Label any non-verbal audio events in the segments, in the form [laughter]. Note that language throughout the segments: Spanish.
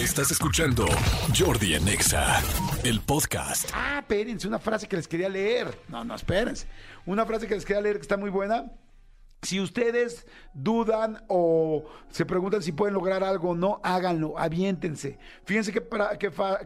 Estás escuchando Jordi en Exa, el podcast. Ah, espérense, una frase que les quería leer. No, no, espérense. Una frase que les quería leer que está muy buena. Si ustedes dudan o se preguntan si pueden lograr algo o no, háganlo, aviéntense. Fíjense qué,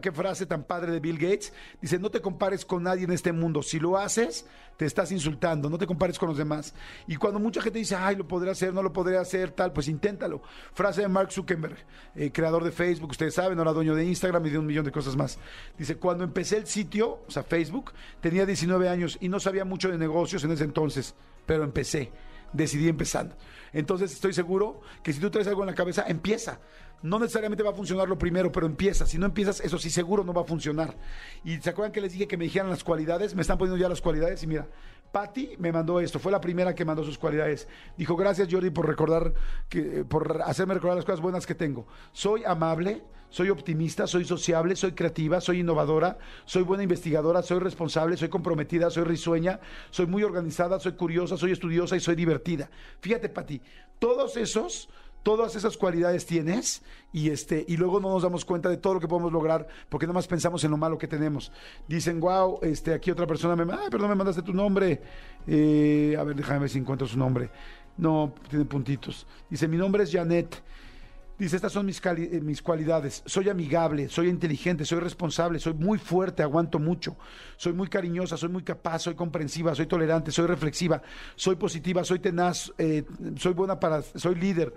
qué frase tan padre de Bill Gates. Dice, no te compares con nadie en este mundo. Si lo haces, te estás insultando. No te compares con los demás. Y cuando mucha gente dice, ay, lo podré hacer, no lo podré hacer, tal, pues inténtalo. Frase de Mark Zuckerberg, eh, creador de Facebook, ustedes saben, ahora dueño de Instagram y de un millón de cosas más. Dice, cuando empecé el sitio, o sea, Facebook, tenía 19 años y no sabía mucho de negocios en ese entonces, pero empecé decidí empezando. Entonces estoy seguro que si tú traes algo en la cabeza, empieza. No necesariamente va a funcionar lo primero, pero empieza. Si no empiezas, eso sí seguro no va a funcionar. Y se acuerdan que les dije que me dijeran las cualidades, me están poniendo ya las cualidades y mira, Patty me mandó esto, fue la primera que mandó sus cualidades. Dijo, gracias Jordi por recordar, que, por hacerme recordar las cosas buenas que tengo. Soy amable, soy optimista, soy sociable, soy creativa, soy innovadora, soy buena investigadora, soy responsable, soy comprometida, soy risueña, soy muy organizada, soy curiosa, soy estudiosa y soy divertida. Fíjate, Pati, todos esos todas esas cualidades tienes y este y luego no nos damos cuenta de todo lo que podemos lograr porque nada más pensamos en lo malo que tenemos. Dicen, wow, este, aquí otra persona me, ay, perdón, me mandaste tu nombre. Eh, a ver, déjame ver si encuentro su nombre. No, tiene puntitos. Dice, mi nombre es Janet. Dice, estas son mis, eh, mis cualidades. Soy amigable, soy inteligente, soy responsable, soy muy fuerte, aguanto mucho. Soy muy cariñosa, soy muy capaz, soy comprensiva, soy tolerante, soy reflexiva, soy positiva, soy tenaz, eh, soy buena para, soy líder,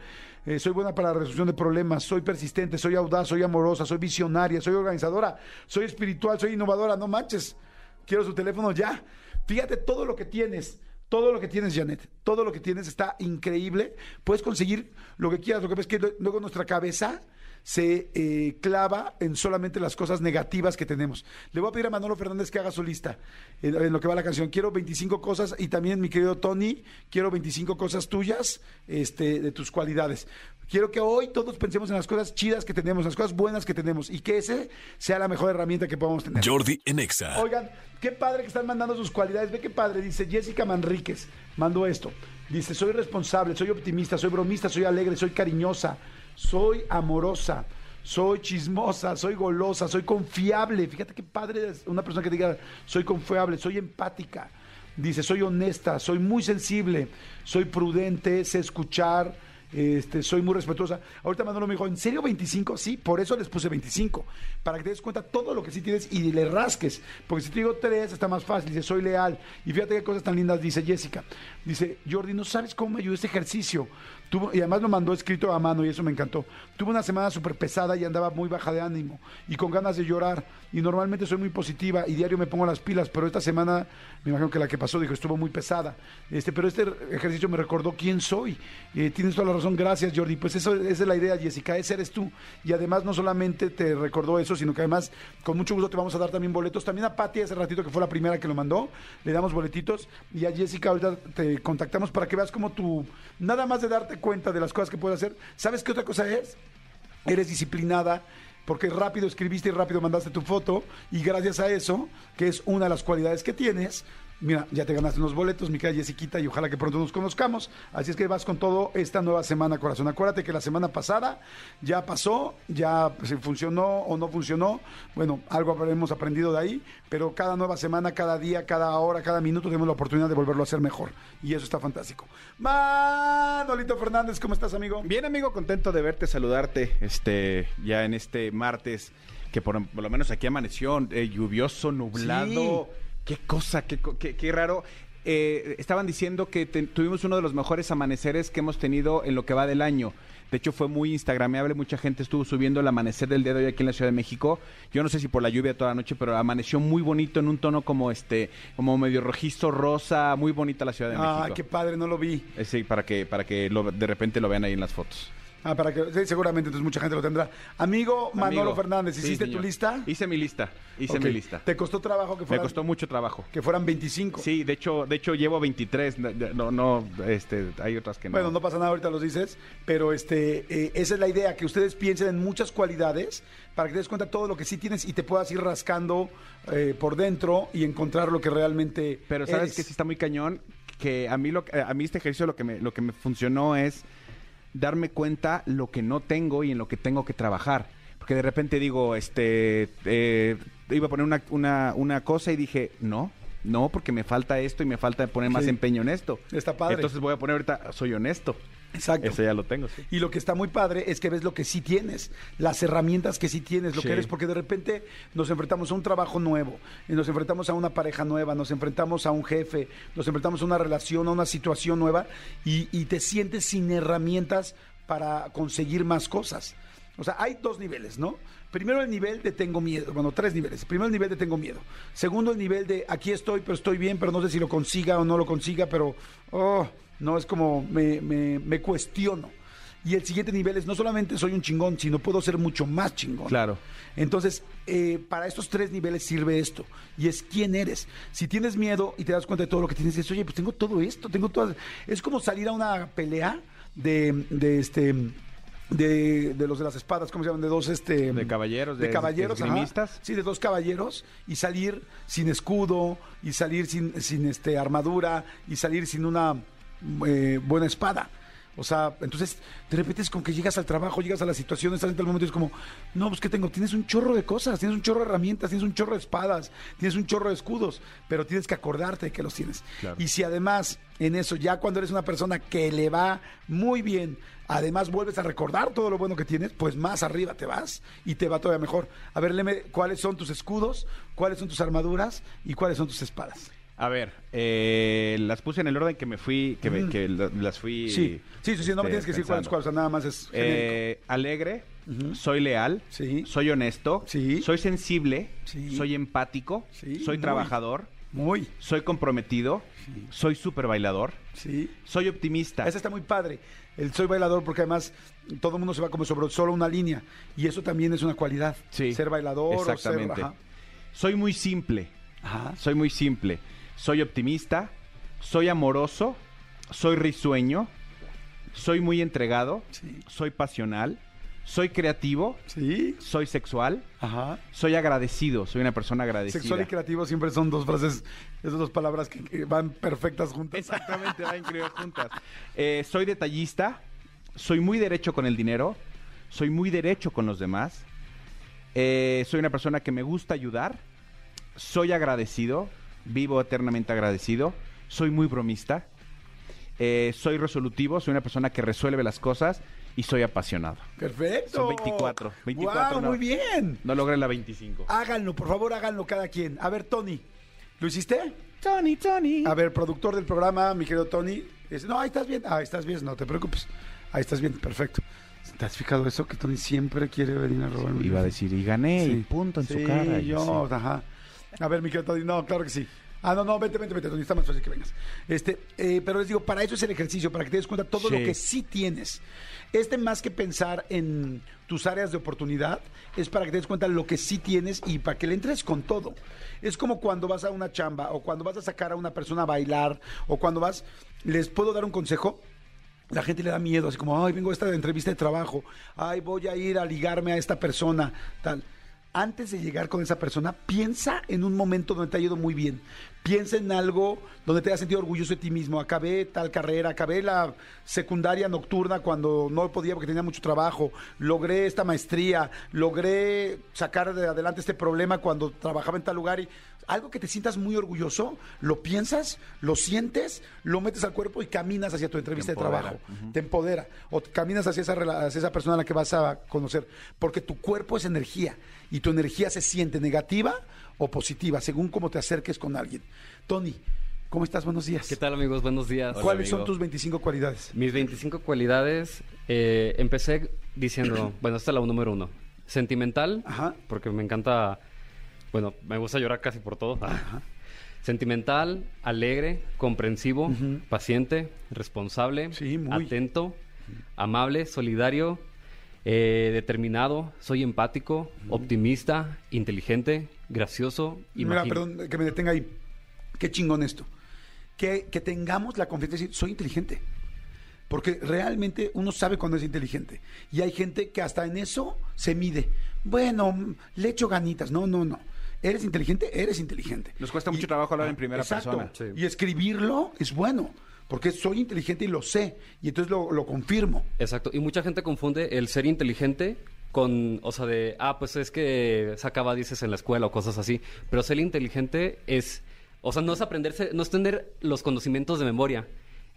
eh, soy buena para la resolución de problemas, soy persistente, soy audaz, soy amorosa, soy visionaria, soy organizadora, soy espiritual, soy innovadora. No manches, quiero su teléfono ya. Fíjate todo lo que tienes. Todo lo que tienes, Janet, todo lo que tienes está increíble. Puedes conseguir lo que quieras. Lo que pasa que luego nuestra cabeza se eh, clava en solamente las cosas negativas que tenemos. Le voy a pedir a Manolo Fernández que haga su lista en, en lo que va la canción. Quiero 25 cosas y también, mi querido Tony, quiero 25 cosas tuyas este, de tus cualidades. Quiero que hoy todos pensemos en las cosas chidas que tenemos, las cosas buenas que tenemos y que ese sea la mejor herramienta que podamos tener. Jordi en Exa. Oigan, qué padre que están mandando sus cualidades. Ve qué padre. Dice Jessica Manríquez. Mandó esto. Dice, soy responsable, soy optimista, soy bromista, soy alegre, soy cariñosa, soy amorosa, soy chismosa, soy golosa, soy confiable. Fíjate qué padre es una persona que diga, soy confiable, soy empática. Dice, soy honesta, soy muy sensible, soy prudente, sé escuchar, este, soy muy respetuosa. Ahorita Manolo me dijo, ¿en serio 25? Sí, por eso les puse 25. Para que te des cuenta todo lo que sí tienes y le rasques. Porque si te digo 3 está más fácil. Dice, soy leal. Y fíjate qué cosas tan lindas dice Jessica. Dice, Jordi, no sabes cómo me ayudó este ejercicio. Y además lo mandó escrito a mano y eso me encantó. Tuve una semana súper pesada y andaba muy baja de ánimo y con ganas de llorar. Y normalmente soy muy positiva y diario me pongo las pilas, pero esta semana, me imagino que la que pasó, dijo, estuvo muy pesada. Este, pero este ejercicio me recordó quién soy. Eh, tienes toda la razón, gracias Jordi. Pues eso, esa es la idea, Jessica, ese eres tú. Y además no solamente te recordó eso, sino que además con mucho gusto te vamos a dar también boletos. También a Patti hace ratito que fue la primera que lo mandó, le damos boletitos. Y a Jessica ahorita te contactamos para que veas como tú, nada más de darte cuenta de las cosas que puedes hacer. ¿Sabes qué otra cosa es? Eres disciplinada, porque rápido escribiste y rápido mandaste tu foto y gracias a eso, que es una de las cualidades que tienes, mira, ya te ganaste unos boletos, mi querida Jessiquita, y ojalá que pronto nos conozcamos. Así es que vas con todo esta nueva semana, corazón. Acuérdate que la semana pasada ya pasó, ya si funcionó o no funcionó, bueno, algo habremos aprendido de ahí, pero cada nueva semana, cada día, cada hora, cada minuto tenemos la oportunidad de volverlo a hacer mejor. Y eso está fantástico. Manolito Fernández, ¿cómo estás, amigo? Bien, amigo, contento de verte, saludarte, este, ya en este martes, que por, por lo menos aquí amaneció eh, lluvioso, nublado. Qué cosa, qué, qué- qué raro. Eh, estaban diciendo que te- tuvimos uno de los mejores amaneceres que hemos tenido en lo que va del año. De hecho, fue muy instagrameable. Mucha gente estuvo subiendo el amanecer del día de hoy aquí en la Ciudad de México. Yo no sé si por la lluvia toda la noche, pero amaneció muy bonito en un tono como este, como medio rojizo, rosa, muy bonita la Ciudad de Ah, México. qué padre, no lo vi. Eh, Sí, para que, para que lo- de repente lo vean ahí en las fotos. Ah, para que sí, seguramente entonces mucha gente lo tendrá. Amigo Manolo Amigo. Fernández, Sí, ¿hiciste tu lista? Hice mi lista. Hice mi lista. ¿Te costó trabajo que Me fueran, costó mucho trabajo. que fueran 25? Sí, de hecho, de hecho llevo 23. No, no, este, hay otras que no. Bueno, no pasa nada, ahorita los dices, pero este, eh, esa es la idea, que ustedes piensen en muchas cualidades para que te des cuenta todo lo que sí tienes y te puedas ir rascando eh, por dentro y encontrar lo que realmente Pero sabes eres. que sí está muy cañón, que a mí lo a mí este ejercicio lo que me lo que me funcionó es darme cuenta lo que no tengo y en lo que tengo que trabajar. Porque de repente digo, este, eh, iba a poner una, una, una cosa y dije, no, no, porque me falta esto y me falta poner más Sí. empeño en esto. Está padre. Entonces voy a poner ahorita, soy honesto. Exacto. Eso ya lo tengo, sí. Y lo que está muy padre es que ves lo que sí tienes, las herramientas que sí tienes, lo Sí. que eres, porque de repente nos enfrentamos a un trabajo nuevo, y nos enfrentamos a una pareja nueva, nos enfrentamos a un jefe, nos enfrentamos a una relación, a una situación nueva, y, y te sientes sin herramientas para conseguir más cosas. O sea, hay dos niveles, ¿no? Primero el nivel de tengo miedo, bueno, tres niveles. Primero el nivel de tengo miedo. Segundo el nivel de aquí estoy, pero estoy bien, pero no sé si lo consiga o no lo consiga, pero, oh, no, es como me, me, me cuestiono. Y el siguiente nivel es no solamente soy un chingón, sino puedo ser mucho más chingón. Claro. Entonces, eh, para estos tres niveles sirve esto. Y es quién eres. Si tienes miedo y te das cuenta de todo lo que tienes, dices, oye, pues tengo todo esto, tengo todas. Es como salir a una pelea de, de este. De, de los de las espadas, ¿cómo se llaman? De dos, este... De caballeros, de, de caballeros. Sí, de dos caballeros y salir sin escudo y salir sin, sin este, armadura y salir sin una eh, buena espada. O sea, entonces de repente es como que llegas al trabajo, llegas a la situación, estás en tal momento y es como, no, pues que tengo, tienes un chorro de cosas, tienes un chorro de herramientas, tienes un chorro de espadas, tienes un chorro de escudos, pero tienes que acordarte de que los tienes. Claro. Y si además en eso, ya cuando eres una persona que le va muy bien, además vuelves a recordar todo lo bueno que tienes, pues más arriba te vas y te va todavía mejor. A ver, léeme cuáles son tus escudos, cuáles son tus armaduras y cuáles son tus espadas. A ver, eh, las puse en el orden que me fui, que, me- que la- las fui. Sí, sí, sí, sí, no me tienes este, que decir cuáles, cuáles, o sea, nada más es. Eh, alegre, soy leal, Sí. soy honesto, Sí. soy sensible, Sí. soy empático, Sí, soy muy. trabajador, Muy, soy comprometido, soy súper bailador, sí. soy optimista. Ese está muy padre. El soy bailador porque además todo el mundo se va como sobre solo una línea y eso también es una cualidad. Sí, Ser bailador exactamente. o ser... Soy muy simple, Ajá. soy muy simple. Soy optimista, soy amoroso, soy risueño, soy muy entregado, Sí. soy pasional, soy creativo, Sí. soy sexual, Ajá. soy agradecido, soy una persona agradecida. Sexual y creativo siempre son dos frases, esas dos palabras que, que van perfectas juntas. Exactamente, van incluidas juntas. Eh, soy detallista, soy muy derecho con el dinero, soy muy derecho con los demás, eh, soy una persona que me gusta ayudar, soy agradecido, vivo eternamente agradecido, soy muy bromista, eh, soy resolutivo, soy una persona que resuelve las cosas y soy apasionado. Perfecto. Son 24, 24, Guau, no. muy bien. No logré la 25. Háganlo, por favor, háganlo cada quien. A ver, Tony, ¿lo hiciste? Tony, Tony. A ver, productor del programa, mi querido Tony. no, ahí estás bien. Ahí estás bien, no te preocupes. Ahí estás bien, perfecto. ¿Te has fijado eso? Que Tony siempre quiere venir a robarme. Iba a decir, y gané, y Sí. punto en Sí, su cara. y yo, así. ajá. A ver, mi querido Tony, no, claro que sí. Ah, no, no, vente, vente, vente, Tony, está más fácil que vengas. Este, eh, pero les digo, para eso es el ejercicio, para que te des cuenta todo Sí. lo que sí tienes. Este más que pensar en tus áreas de oportunidad, es para que te des cuenta lo que sí tienes y para que le entres con todo. Es como cuando vas a una chamba o cuando vas a sacar a una persona a bailar o cuando vas, les puedo dar un consejo. La gente le da miedo, así como, ay, vengo a esta entrevista de trabajo, ay, voy a ir a ligarme a esta persona, tal. Antes de llegar con esa persona, piensa en un momento donde te ha ido muy bien. Piensa en algo donde te hayas sentido orgulloso de ti mismo. Acabé tal carrera, acabé la secundaria nocturna cuando no podía porque tenía mucho trabajo. Logré esta maestría, logré sacar de adelante este problema cuando trabajaba en tal lugar. Y algo que te sientas muy orgulloso, lo piensas, lo sientes, lo metes al cuerpo y caminas hacia tu entrevista de trabajo. Te empodera. O caminas hacia esa, hacia esa persona a la que vas a conocer. Porque tu cuerpo es energía y tu energía se siente negativa o positiva según cómo te acerques con alguien. Tony, ¿cómo estás? Buenos días. ¿Qué tal amigos? Buenos días. ¿Cuáles son tus 25 cualidades? Mis 25 cualidades, eh, empecé diciendo, [clears throat] bueno, esta es la número uno. Sentimental, Ajá. porque me encanta, bueno, me gusta llorar casi por todo. Sentimental, alegre, comprensivo, paciente, responsable, Sí, muy. atento, amable, solidario, eh, determinado, soy empático, optimista, inteligente, gracioso y Mira, perdón que me detenga ahí. Qué chingón esto. Que, que tengamos la confianza de decir, soy inteligente. Porque realmente uno sabe cuando es inteligente. Y hay gente que hasta en eso se mide. Bueno, le echo ganitas. No, no, no. ¿Eres inteligente? Eres inteligente. Nos cuesta mucho trabajo hablar en primera Exacto. persona. Sí. Y escribirlo es bueno. Porque soy inteligente y lo sé. Y entonces lo, lo confirmo. Exacto. Y mucha gente confunde el ser inteligente con, o sea, de, ah, pues es que sacaba dices en la escuela o cosas así. Pero ser inteligente es, o sea, no es aprenderse, no es tener los conocimientos de memoria.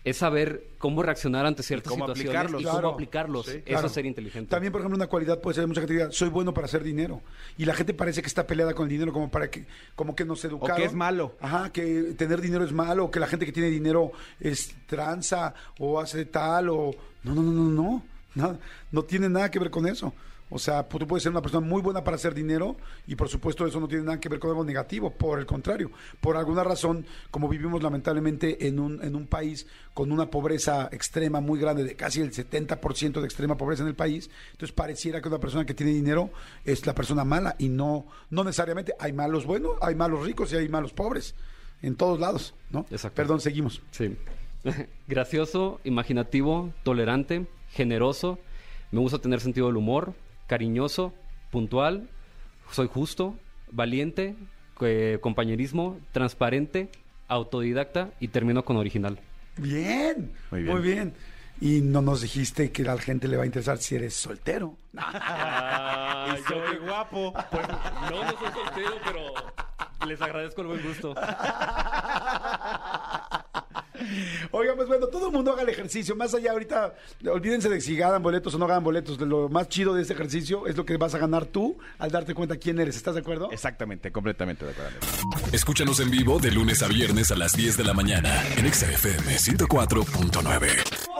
Es saber cómo reaccionar ante ciertas cómo situaciones aplicarlos. y Claro. cómo aplicarlos. Sí, Eso Claro. es ser inteligente. También, por ejemplo, una cualidad puede ser mucha gente diga, soy bueno para hacer dinero. Y la gente parece que está peleada con el dinero como para que, como que nos educaron. que es malo. Ajá, que tener dinero es malo, o que la gente que tiene dinero es tranza, o hace tal, o. No, no, no, no, no. No, no tiene nada que ver con eso. O sea, tú puedes ser una persona muy buena para hacer dinero y por supuesto eso no tiene nada que ver con algo negativo. Por el contrario, por alguna razón, como vivimos lamentablemente en un, en un país con una pobreza extrema muy grande, de casi el 70% de extrema pobreza en el país, entonces pareciera que una persona que tiene dinero es la persona mala y no, no necesariamente. Hay malos buenos, hay malos ricos y hay malos pobres. En todos lados, ¿no? Exacto. Perdón, seguimos. Sí. [laughs] Gracioso, imaginativo, tolerante, generoso. Me gusta tener sentido del humor, cariñoso, puntual. Soy justo, valiente, eh, compañerismo, transparente, autodidacta y termino con original. Bien, Muy muy bien. Y no nos dijiste que a la gente le va a interesar si eres soltero. [laughs] soy guapo. Pues, no, no soy soltero, pero les agradezco el buen gusto. [laughs] [laughs] Oigan, pues bueno, todo el mundo haga el ejercicio. Más allá ahorita, olvídense de si ganan boletos o no ganan boletos. Lo más chido de este ejercicio es lo que vas a ganar tú al darte cuenta quién eres. ¿Estás de acuerdo? Exactamente, completamente de acuerdo. Escúchanos en vivo de lunes a viernes a las 10 de la mañana en Exa FM 104.9.